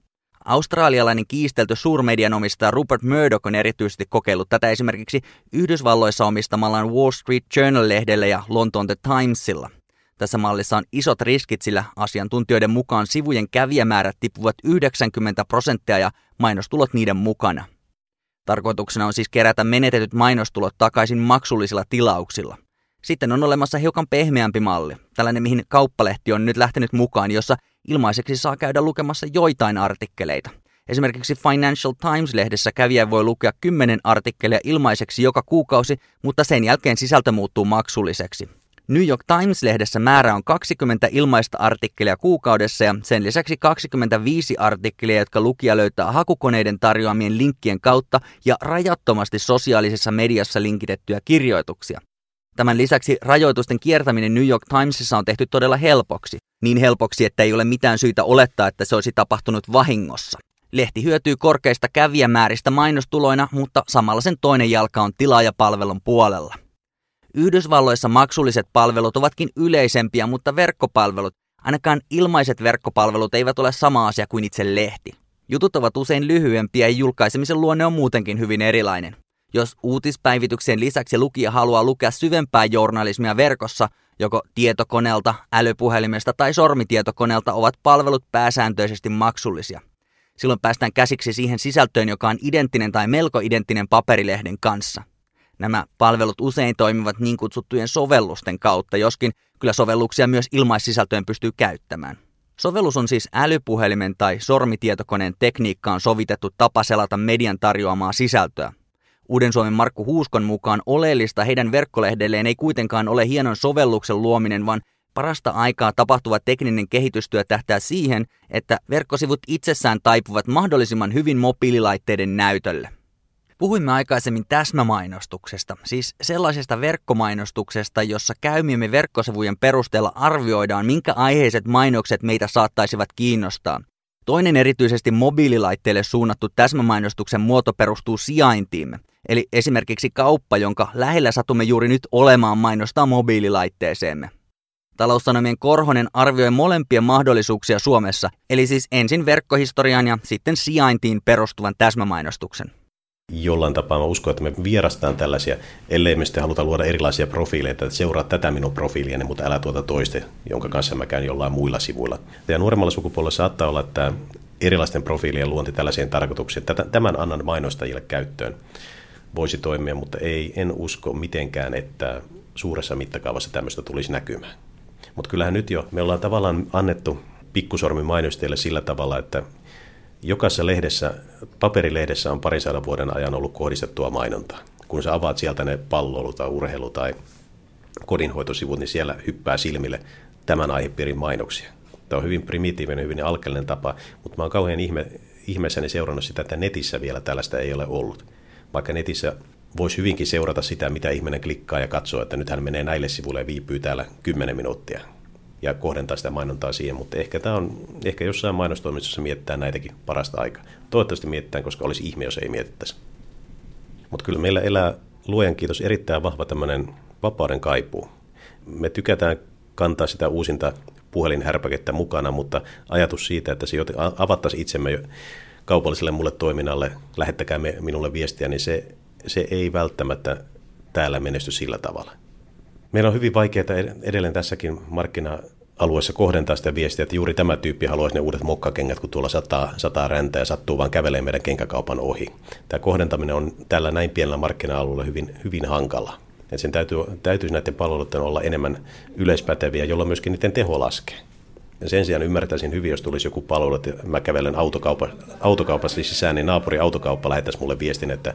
Australialainen kiistelty suurmedian omistaja Rupert Murdoch on erityisesti kokeillut tätä esimerkiksi Yhdysvalloissa omistamallaan Wall Street Journal-lehdellä ja Lontoon The Timesilla – tässä mallissa on isot riskit, sillä asiantuntijoiden mukaan sivujen kävijämäärät tippuvat 90 prosenttia ja mainostulot niiden mukana. Tarkoituksena on siis kerätä menetetyt mainostulot takaisin maksullisilla tilauksilla. Sitten on olemassa hiukan pehmeämpi malli, tällainen mihin kauppalehti on nyt lähtenyt mukaan, jossa ilmaiseksi saa käydä lukemassa joitain artikkeleita. Esimerkiksi Financial Times-lehdessä kävijä voi lukea 10 artikkelia ilmaiseksi joka kuukausi, mutta sen jälkeen sisältö muuttuu maksulliseksi. New York Times-lehdessä määrä on 20 ilmaista artikkelia kuukaudessa ja sen lisäksi 25 artikkelia, jotka lukija löytää hakukoneiden tarjoamien linkkien kautta ja rajattomasti sosiaalisessa mediassa linkitettyjä kirjoituksia. Tämän lisäksi rajoitusten kiertäminen New York Timesissa on tehty todella helpoksi. Niin helpoksi, että ei ole mitään syytä olettaa, että se olisi tapahtunut vahingossa. Lehti hyötyy korkeista kävijämääristä mainostuloina, mutta samalla sen toinen jalka on tilaajapalvelun puolella. Yhdysvalloissa maksulliset palvelut ovatkin yleisempiä, mutta verkkopalvelut, ainakaan ilmaiset verkkopalvelut eivät ole sama asia kuin itse lehti. Jutut ovat usein lyhyempiä ja julkaisemisen luonne on muutenkin hyvin erilainen. Jos uutispäivityksen lisäksi lukija haluaa lukea syvempää journalismia verkossa, joko tietokoneelta, älypuhelimesta tai sormitietokoneelta ovat palvelut pääsääntöisesti maksullisia. Silloin päästään käsiksi siihen sisältöön, joka on identtinen tai melko identtinen paperilehden kanssa – Nämä palvelut usein toimivat niin kutsuttujen sovellusten kautta, joskin kyllä sovelluksia myös ilmaissisältöön pystyy käyttämään. Sovellus on siis älypuhelimen tai sormitietokoneen tekniikkaan sovitettu tapa selata median tarjoamaa sisältöä. Uuden Suomen Markku Huuskon mukaan oleellista heidän verkkolehdelleen ei kuitenkaan ole hienon sovelluksen luominen, vaan Parasta aikaa tapahtuva tekninen kehitystyö tähtää siihen, että verkkosivut itsessään taipuvat mahdollisimman hyvin mobiililaitteiden näytölle. Puhuimme aikaisemmin täsmämainostuksesta, siis sellaisesta verkkomainostuksesta, jossa käymiemme verkkosivujen perusteella arvioidaan, minkä aiheiset mainokset meitä saattaisivat kiinnostaa. Toinen erityisesti mobiililaitteille suunnattu täsmämainostuksen muoto perustuu sijaintiimme, eli esimerkiksi kauppa, jonka lähellä satumme juuri nyt olemaan mainostaa mobiililaitteeseemme. Taloussanomien Korhonen arvioi molempien mahdollisuuksia Suomessa, eli siis ensin verkkohistorian ja sitten sijaintiin perustuvan täsmämainostuksen jollain tapaa mä uskon, että me vierastaan tällaisia, ellei me sitten haluta luoda erilaisia profiileita, että seuraa tätä minun profiiliani, mutta älä tuota toiste, jonka kanssa mä käyn jollain muilla sivuilla. Ja nuoremmalla sukupuolella saattaa olla, että erilaisten profiilien luonti tällaisiin tarkoituksiin, että tämän annan mainostajille käyttöön voisi toimia, mutta ei, en usko mitenkään, että suuressa mittakaavassa tämmöistä tulisi näkymään. Mutta kyllähän nyt jo, me ollaan tavallaan annettu pikkusormi mainostajille sillä tavalla, että Jokaisessa lehdessä, paperilehdessä on parin sadan vuoden ajan ollut kohdistettua mainontaa. Kun sä avaat sieltä ne palloilu tai urheilu tai kodinhoitosivut, niin siellä hyppää silmille tämän aihepiirin mainoksia. Tämä on hyvin primitiivinen, hyvin alkeellinen tapa, mutta mä oon kauhean ihme, ihmeessäni seurannut sitä, että netissä vielä tällaista ei ole ollut. Vaikka netissä voisi hyvinkin seurata sitä, mitä ihminen klikkaa ja katsoo, että nyt hän menee näille sivuille ja viipyy täällä 10 minuuttia ja kohdentaa sitä mainontaa siihen, mutta ehkä, tämä on, ehkä jossain mainostoimistossa miettää näitäkin parasta aikaa. Toivottavasti mietitään, koska olisi ihme, jos ei mietittäisi. Mutta kyllä meillä elää, luojan kiitos, erittäin vahva tämmöinen vapauden kaipuu. Me tykätään kantaa sitä uusinta puhelinhärpäkettä mukana, mutta ajatus siitä, että se avattaisi itsemme kaupalliselle mulle toiminnalle, lähettäkää me, minulle viestiä, niin se, se ei välttämättä täällä menesty sillä tavalla. Meillä on hyvin vaikeaa edelleen tässäkin markkina-alueessa kohdentaa sitä viestiä, että juuri tämä tyyppi haluaisi ne uudet mokkakengät, kun tuolla sataa, sataa räntä ja sattuu vaan kävelee meidän kenkäkaupan ohi. Tämä kohdentaminen on tällä näin pienellä markkina-alueella hyvin, hyvin hankala. Et sen täytyy, täytyisi näiden palveluiden olla enemmän yleispäteviä, jolloin myöskin niiden teho laskee. Ja sen sijaan ymmärtäisin hyvin, jos tulisi joku palvelu, että mä kävelen autokaupa, autokaupassa sisään, niin naapuri autokauppa lähettäisi mulle viestin, että,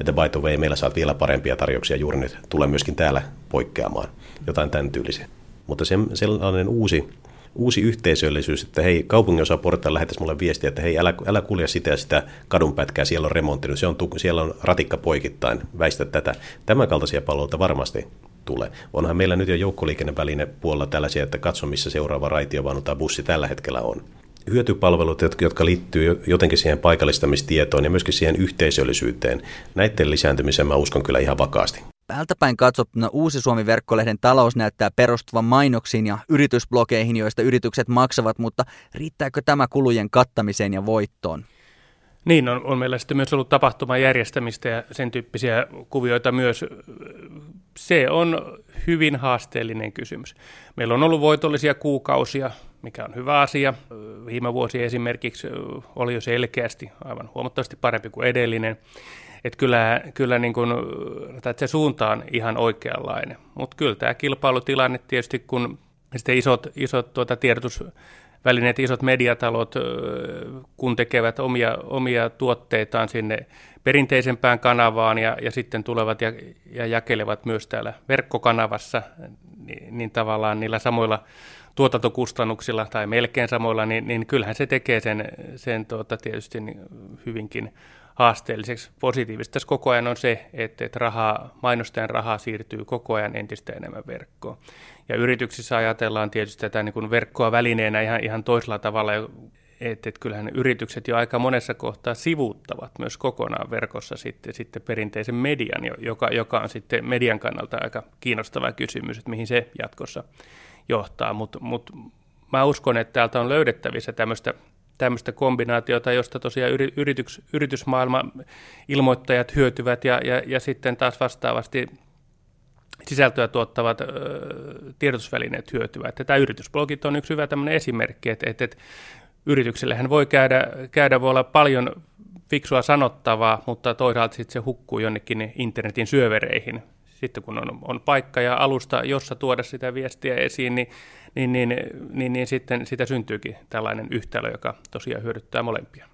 että by the way, meillä saat vielä parempia tarjouksia juuri nyt, tule myöskin täällä poikkeamaan, jotain tämän tyylisiä. Mutta se, sellainen uusi, uusi yhteisöllisyys, että hei, kaupungin osaportailla lähettäisi mulle viestiä, että hei, älä, älä kulje sitä sitä kadunpätkää, siellä on remonttinut, se on, siellä on ratikka poikittain, väistä tätä. Tämän kaltaisia palveluita varmasti tulee. Onhan meillä nyt jo joukkoliikenneväline puolella tällaisia, että katso missä seuraava raitiovaunu tai bussi tällä hetkellä on. Hyötypalvelut, jotka liittyy jotenkin siihen paikallistamistietoon ja myöskin siihen yhteisöllisyyteen, näiden lisääntymiseen mä uskon kyllä ihan vakaasti. Päältäpäin katsottuna Uusi Suomi-verkkolehden talous näyttää perustuvan mainoksiin ja yritysblogeihin, joista yritykset maksavat, mutta riittääkö tämä kulujen kattamiseen ja voittoon? Niin, on, on meillä sitten myös ollut tapahtuman järjestämistä ja sen tyyppisiä kuvioita myös. Se on hyvin haasteellinen kysymys. Meillä on ollut voitollisia kuukausia, mikä on hyvä asia. Viime vuosi esimerkiksi oli jo selkeästi aivan huomattavasti parempi kuin edellinen. Että kyllä, kyllä niin kuin, että se suunta on ihan oikeanlainen. Mutta kyllä tämä kilpailutilanne tietysti, kun sitten isot, isot tuota tiedotus välineet, isot mediatalot, kun tekevät omia, omia tuotteitaan sinne perinteisempään kanavaan ja, ja sitten tulevat ja, ja jakelevat myös täällä verkkokanavassa, niin, niin tavallaan niillä samoilla tuotantokustannuksilla tai melkein samoilla, niin, niin kyllähän se tekee sen, sen tuota, tietysti niin hyvinkin haasteelliseksi. Positiivista tässä koko ajan on se, että, rahaa, mainostajan rahaa siirtyy koko ajan entistä enemmän verkkoon. Ja yrityksissä ajatellaan tietysti tätä niin kuin verkkoa välineenä ihan, ihan toisella tavalla, että, että kyllähän yritykset jo aika monessa kohtaa sivuuttavat myös kokonaan verkossa sitten, sitten perinteisen median, joka, joka on sitten median kannalta aika kiinnostava kysymys, että mihin se jatkossa johtaa. Mutta mut, mä uskon, että täältä on löydettävissä tämmöistä tämmöistä kombinaatiota, josta tosiaan yritys, yritysmaailma ilmoittajat hyötyvät ja, ja, ja sitten taas vastaavasti sisältöä tuottavat ö, tiedotusvälineet hyötyvät. Tämä yritysblogit on yksi hyvä tämmöinen esimerkki, että, että, että yrityksellähän voi käydä, käydä voi olla paljon fiksua sanottavaa, mutta toisaalta sitten se hukkuu jonnekin internetin syövereihin. Sitten kun on, on paikka ja alusta, jossa tuoda sitä viestiä esiin, niin, niin, niin, niin, niin sitten sitä syntyykin tällainen yhtälö, joka tosiaan hyödyttää molempia.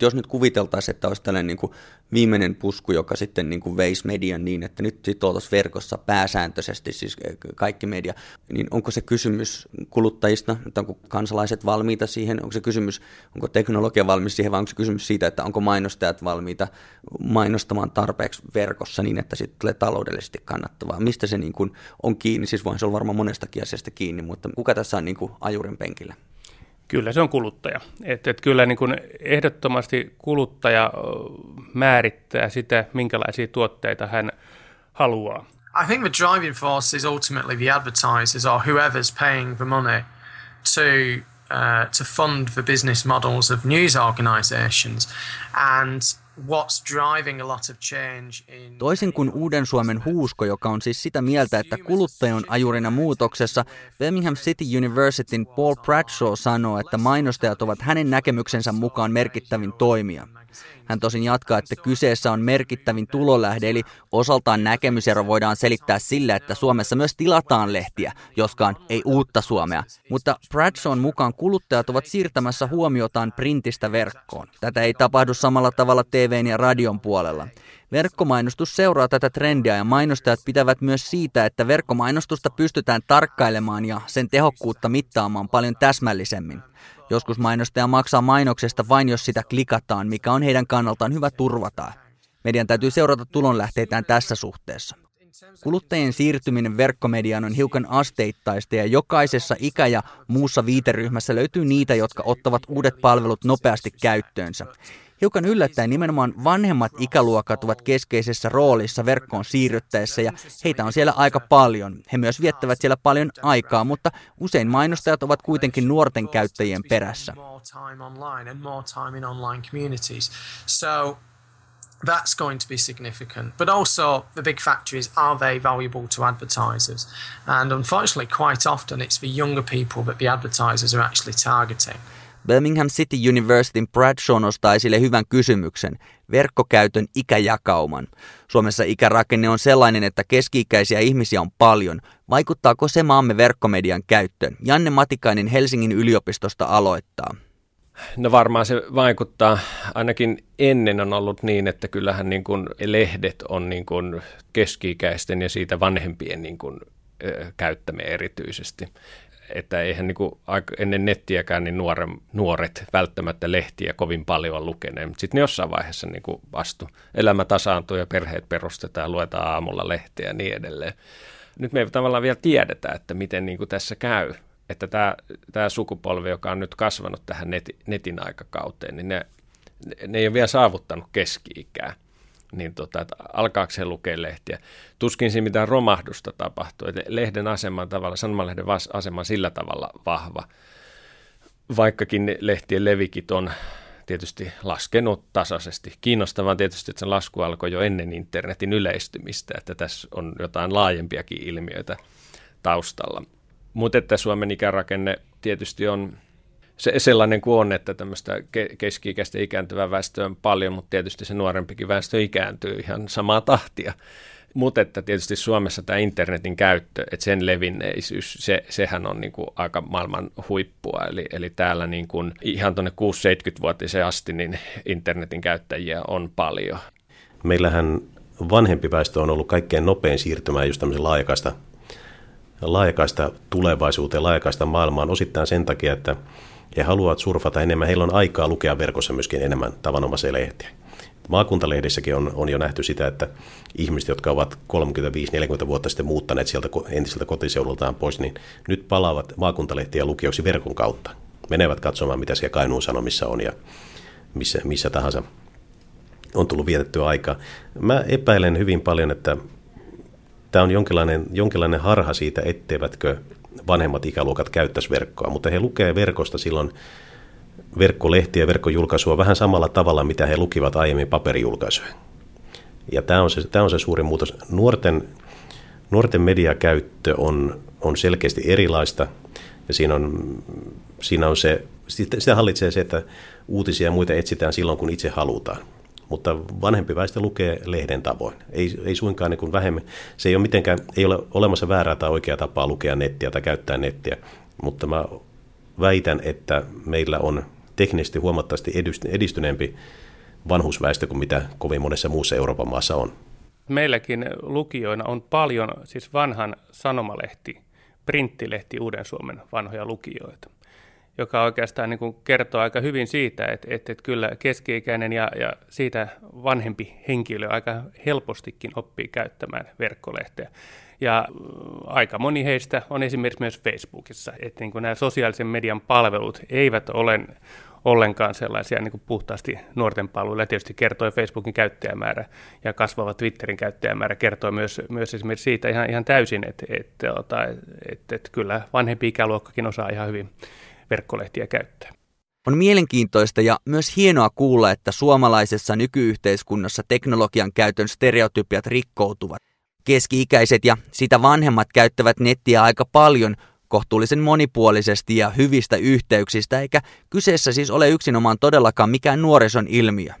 Jos nyt kuviteltaisiin, että olisi tällainen niin kuin viimeinen pusku, joka sitten niin kuin veisi median niin, että nyt sitten verkossa pääsääntöisesti, siis kaikki media, niin onko se kysymys kuluttajista, että onko kansalaiset valmiita siihen, onko se kysymys, onko teknologia valmis siihen, vai onko se kysymys siitä, että onko mainostajat valmiita mainostamaan tarpeeksi verkossa niin, että sitten tulee taloudellisesti kannattavaa. Mistä se niin kuin on kiinni, siis voin se olla varmaan monestakin asiasta kiinni, mutta kuka tässä on niin kuin ajurin penkillä? Kyllä se on kuluttaja. Et, et kyllä niin kuin ehdottomasti kuluttaja määrittää sitä, minkälaisia tuotteita hän haluaa. I think the driving force is ultimately the advertisers or whoever's paying the money to uh, to fund the business models of news organizations. And what's driving a lot of change in... Toisin kuin Uuden Suomen huusko, joka on siis sitä mieltä, että kuluttaja on ajurina muutoksessa, Birmingham City Universityn Paul Bradshaw sanoo, että mainostajat ovat hänen näkemyksensä mukaan merkittävin toimija. Hän tosin jatkaa, että kyseessä on merkittävin tulolähde, eli osaltaan näkemysero voidaan selittää sillä, että Suomessa myös tilataan lehtiä, joskaan ei uutta Suomea. Mutta Bradshawn mukaan kuluttajat ovat siirtämässä huomiotaan printistä verkkoon. Tätä ei tapahdu samalla tavalla TVn ja radion puolella. Verkkomainostus seuraa tätä trendiä ja mainostajat pitävät myös siitä, että verkkomainostusta pystytään tarkkailemaan ja sen tehokkuutta mittaamaan paljon täsmällisemmin. Joskus mainostaja maksaa mainoksesta vain jos sitä klikataan, mikä on heidän kannaltaan hyvä turvata. Median täytyy seurata tulonlähteitään tässä suhteessa. Kuluttajien siirtyminen verkkomediaan on hiukan asteittaista ja jokaisessa ikä- ja muussa viiteryhmässä löytyy niitä, jotka ottavat uudet palvelut nopeasti käyttöönsä. Hiukan yllättäen nimenomaan vanhemmat ikäluokat ovat keskeisessä roolissa verkkoon siirryttäessä ja heitä on siellä aika paljon. He myös viettävät siellä paljon aikaa, mutta usein mainostajat ovat kuitenkin nuorten käyttäjien perässä. that's going to be significant. But also, the big factor is are they valuable to advertisers? And unfortunately, quite often it's the younger people that the advertisers are actually targeting. Birmingham City Universityn Bradshaw nostaa esille hyvän kysymyksen, verkkokäytön ikäjakauman. Suomessa ikärakenne on sellainen, että keski-ikäisiä ihmisiä on paljon. Vaikuttaako se maamme verkkomedian käyttöön? Janne Matikainen Helsingin yliopistosta aloittaa. No varmaan se vaikuttaa. Ainakin ennen on ollut niin, että kyllähän niin kuin lehdet on niin kuin keski-ikäisten ja siitä vanhempien niin kuin, ö, käyttämiä erityisesti että eihän niin kuin ennen nettiäkään niin nuore, nuoret välttämättä lehtiä kovin paljon lukeneet, mutta sitten jossain vaiheessa niin kuin astu. Elämä tasaantuu ja perheet perustetaan, luetaan aamulla lehtiä ja niin edelleen. Nyt me ei tavallaan vielä tiedetä, että miten niin kuin tässä käy, että tämä, tämä sukupolvi, joka on nyt kasvanut tähän netin aikakauteen, niin ne, ne ei ole vielä saavuttanut keski-ikää niin tota, että alkaako se lukea lehtiä. Tuskin siinä mitään romahdusta tapahtuu. Että lehden asema tavalla, sanomalehden asema sillä tavalla vahva, vaikkakin lehtien levikit on tietysti laskenut tasaisesti. Kiinnostavaa tietysti, että se lasku alkoi jo ennen internetin yleistymistä, että tässä on jotain laajempiakin ilmiöitä taustalla. Mutta että Suomen ikärakenne tietysti on se, sellainen kuin on, että tämmöistä keski-ikäistä ikääntyvää väestöä on paljon, mutta tietysti se nuorempikin väestö ikääntyy ihan samaa tahtia. Mutta että tietysti Suomessa tämä internetin käyttö, että sen levinneisyys, se, sehän on niin kuin aika maailman huippua. Eli, eli täällä niin kuin ihan tuonne 6-70-vuotiseen asti niin internetin käyttäjiä on paljon. Meillähän vanhempi väestö on ollut kaikkein nopein siirtymään just tämmöisen laajakaista, laajakaista tulevaisuuteen, laajakaista maailmaan osittain sen takia, että he haluavat surfata enemmän. Heillä on aikaa lukea verkossa myöskin enemmän tavanomaisia lehtiä. Maakuntalehdissäkin on, on jo nähty sitä, että ihmiset, jotka ovat 35-40 vuotta sitten muuttaneet sieltä entiseltä kotiseudultaan pois, niin nyt palaavat maakuntalehtiä lukijoiksi verkon kautta. Menevät katsomaan, mitä siellä Kainuun Sanomissa on ja missä, missä tahansa on tullut vietettyä aikaa. Mä epäilen hyvin paljon, että tämä on jonkinlainen, jonkinlainen harha siitä, etteivätkö vanhemmat ikäluokat käyttäisi verkkoa, mutta he lukee verkosta silloin verkkolehtiä ja verkkojulkaisua vähän samalla tavalla, mitä he lukivat aiemmin paperijulkaisuja. Ja tämä on se, tämä on se suuri muutos. Nuorten, nuorten mediakäyttö on, on selkeästi erilaista ja siinä on, siinä on se, sitä hallitsee se, että uutisia ja muita etsitään silloin, kun itse halutaan mutta vanhempi väestö lukee lehden tavoin. Ei, ei suinkaan niin kuin vähemmän. Se ei ole mitenkään, ei ole olemassa väärää tai oikeaa tapaa lukea nettiä tai käyttää nettiä, mutta mä väitän, että meillä on teknisesti huomattavasti edistyneempi vanhusväestö kuin mitä kovin monessa muussa Euroopan maassa on. Meilläkin lukijoina on paljon siis vanhan sanomalehti, printtilehti Uuden Suomen vanhoja lukijoita joka oikeastaan niin kuin kertoo aika hyvin siitä, että, että, että kyllä keski-ikäinen ja, ja siitä vanhempi henkilö aika helpostikin oppii käyttämään verkkolehteä. Ja mm, aika moni heistä on esimerkiksi myös Facebookissa, että niin kuin nämä sosiaalisen median palvelut eivät ole ollenkaan sellaisia niin kuin puhtaasti nuorten palveluja. Tietysti kertoi Facebookin käyttäjämäärä ja kasvava Twitterin käyttäjämäärä kertoo myös, myös esimerkiksi siitä ihan, ihan täysin, että, että, että, että, että kyllä vanhempi ikäluokkakin osaa ihan hyvin verkkolehtiä käyttää. On mielenkiintoista ja myös hienoa kuulla, että suomalaisessa nykyyhteiskunnassa teknologian käytön stereotypiat rikkoutuvat. Keski-ikäiset ja sitä vanhemmat käyttävät nettiä aika paljon, kohtuullisen monipuolisesti ja hyvistä yhteyksistä, eikä kyseessä siis ole yksinomaan todellakaan mikään nuorison ilmiö.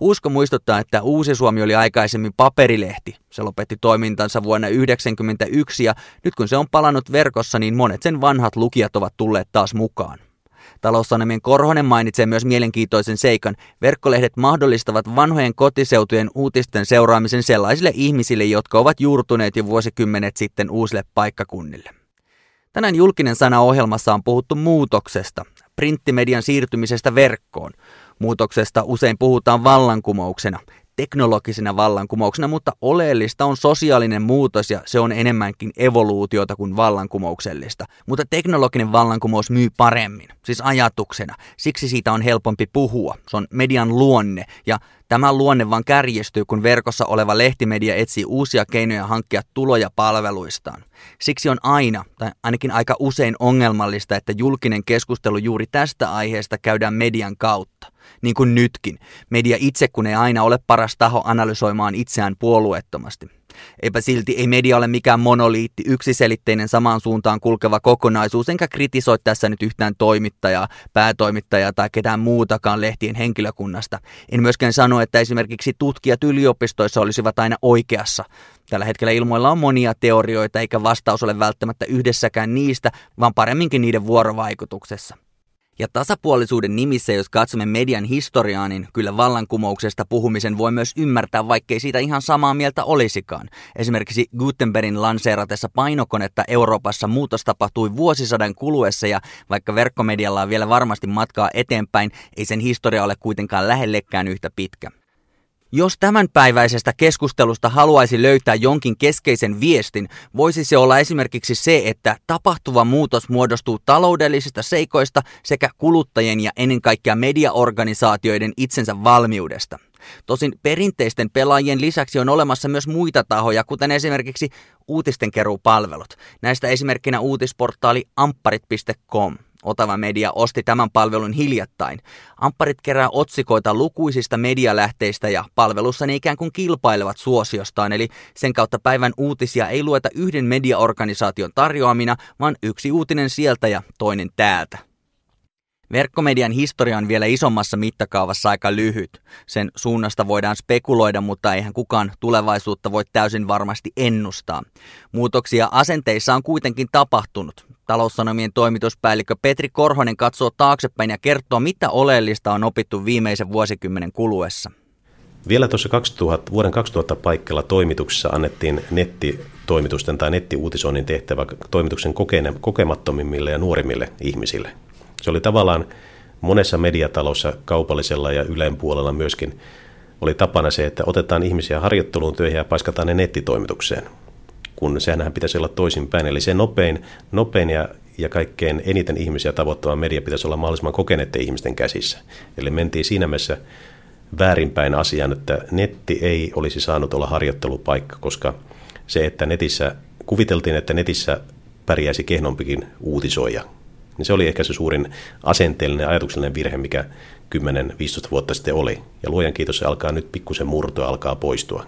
Usko muistuttaa, että Uusi Suomi oli aikaisemmin paperilehti. Se lopetti toimintansa vuonna 1991 ja nyt kun se on palannut verkossa, niin monet sen vanhat lukijat ovat tulleet taas mukaan. Taloussanomien Korhonen mainitsee myös mielenkiintoisen seikan. Verkkolehdet mahdollistavat vanhojen kotiseutujen uutisten seuraamisen sellaisille ihmisille, jotka ovat juurtuneet jo vuosikymmenet sitten uusille paikkakunnille. Tänään julkinen sana ohjelmassa on puhuttu muutoksesta, printtimedian siirtymisestä verkkoon. Muutoksesta usein puhutaan vallankumouksena, teknologisena vallankumouksena, mutta oleellista on sosiaalinen muutos ja se on enemmänkin evoluutiota kuin vallankumouksellista. Mutta teknologinen vallankumous myy paremmin, siis ajatuksena. Siksi siitä on helpompi puhua. Se on median luonne ja Tämä luonne vaan kärjestyy, kun verkossa oleva lehtimedia etsii uusia keinoja hankkia tuloja palveluistaan. Siksi on aina, tai ainakin aika usein ongelmallista, että julkinen keskustelu juuri tästä aiheesta käydään median kautta. Niin kuin nytkin. Media itse kun ei aina ole paras taho analysoimaan itseään puolueettomasti. Eipä silti ei media ole mikään monoliitti, yksiselitteinen samaan suuntaan kulkeva kokonaisuus, enkä kritisoi tässä nyt yhtään toimittajaa, päätoimittajaa tai ketään muutakaan lehtien henkilökunnasta. En myöskään sano, että esimerkiksi tutkijat yliopistoissa olisivat aina oikeassa. Tällä hetkellä ilmoilla on monia teorioita, eikä vastaus ole välttämättä yhdessäkään niistä, vaan paremminkin niiden vuorovaikutuksessa. Ja tasapuolisuuden nimissä, jos katsomme median historiaa, niin kyllä vallankumouksesta puhumisen voi myös ymmärtää, vaikkei siitä ihan samaa mieltä olisikaan. Esimerkiksi Gutenbergin lanseeratessa painokonetta Euroopassa muutos tapahtui vuosisadan kuluessa ja vaikka verkkomedialla on vielä varmasti matkaa eteenpäin, ei sen historia ole kuitenkaan lähellekään yhtä pitkä. Jos tämänpäiväisestä keskustelusta haluaisi löytää jonkin keskeisen viestin, voisi se olla esimerkiksi se, että tapahtuva muutos muodostuu taloudellisista seikoista sekä kuluttajien ja ennen kaikkea mediaorganisaatioiden itsensä valmiudesta. Tosin perinteisten pelaajien lisäksi on olemassa myös muita tahoja, kuten esimerkiksi uutistenkeruupalvelut. Näistä esimerkkinä uutisportaali ampparit.com. Otava Media osti tämän palvelun hiljattain. Ampparit kerää otsikoita lukuisista medialähteistä ja palvelussa ne ikään kuin kilpailevat suosiostaan, eli sen kautta päivän uutisia ei lueta yhden mediaorganisaation tarjoamina, vaan yksi uutinen sieltä ja toinen täältä. Verkkomedian historia on vielä isommassa mittakaavassa aika lyhyt. Sen suunnasta voidaan spekuloida, mutta eihän kukaan tulevaisuutta voi täysin varmasti ennustaa. Muutoksia asenteissa on kuitenkin tapahtunut. Taloussanomien toimituspäällikkö Petri Korhonen katsoo taaksepäin ja kertoo, mitä oleellista on opittu viimeisen vuosikymmenen kuluessa. Vielä tuossa 2000, vuoden 2000 paikalla toimituksessa annettiin nettitoimitusten tai nettiuutisoinnin tehtävä toimituksen kokemattomimmille ja nuorimmille ihmisille. Se oli tavallaan monessa mediatalossa kaupallisella ja Ylen puolella myöskin oli tapana se, että otetaan ihmisiä harjoitteluun töihin ja paiskataan ne nettitoimitukseen. Kun sehän pitäisi olla toisinpäin. Eli se nopein, nopein ja, ja kaikkein eniten ihmisiä tavoittava media pitäisi olla mahdollisimman kokeneiden ihmisten käsissä. Eli mentiin siinä mielessä väärinpäin asiaan, että netti ei olisi saanut olla harjoittelupaikka, koska se, että netissä, kuviteltiin, että netissä pärjäisi kehnompikin uutisoija, niin se oli ehkä se suurin asenteellinen ajatuksellinen virhe, mikä 10-15 vuotta sitten oli. Ja luojan kiitos se alkaa nyt pikkusen murtoa, alkaa poistua.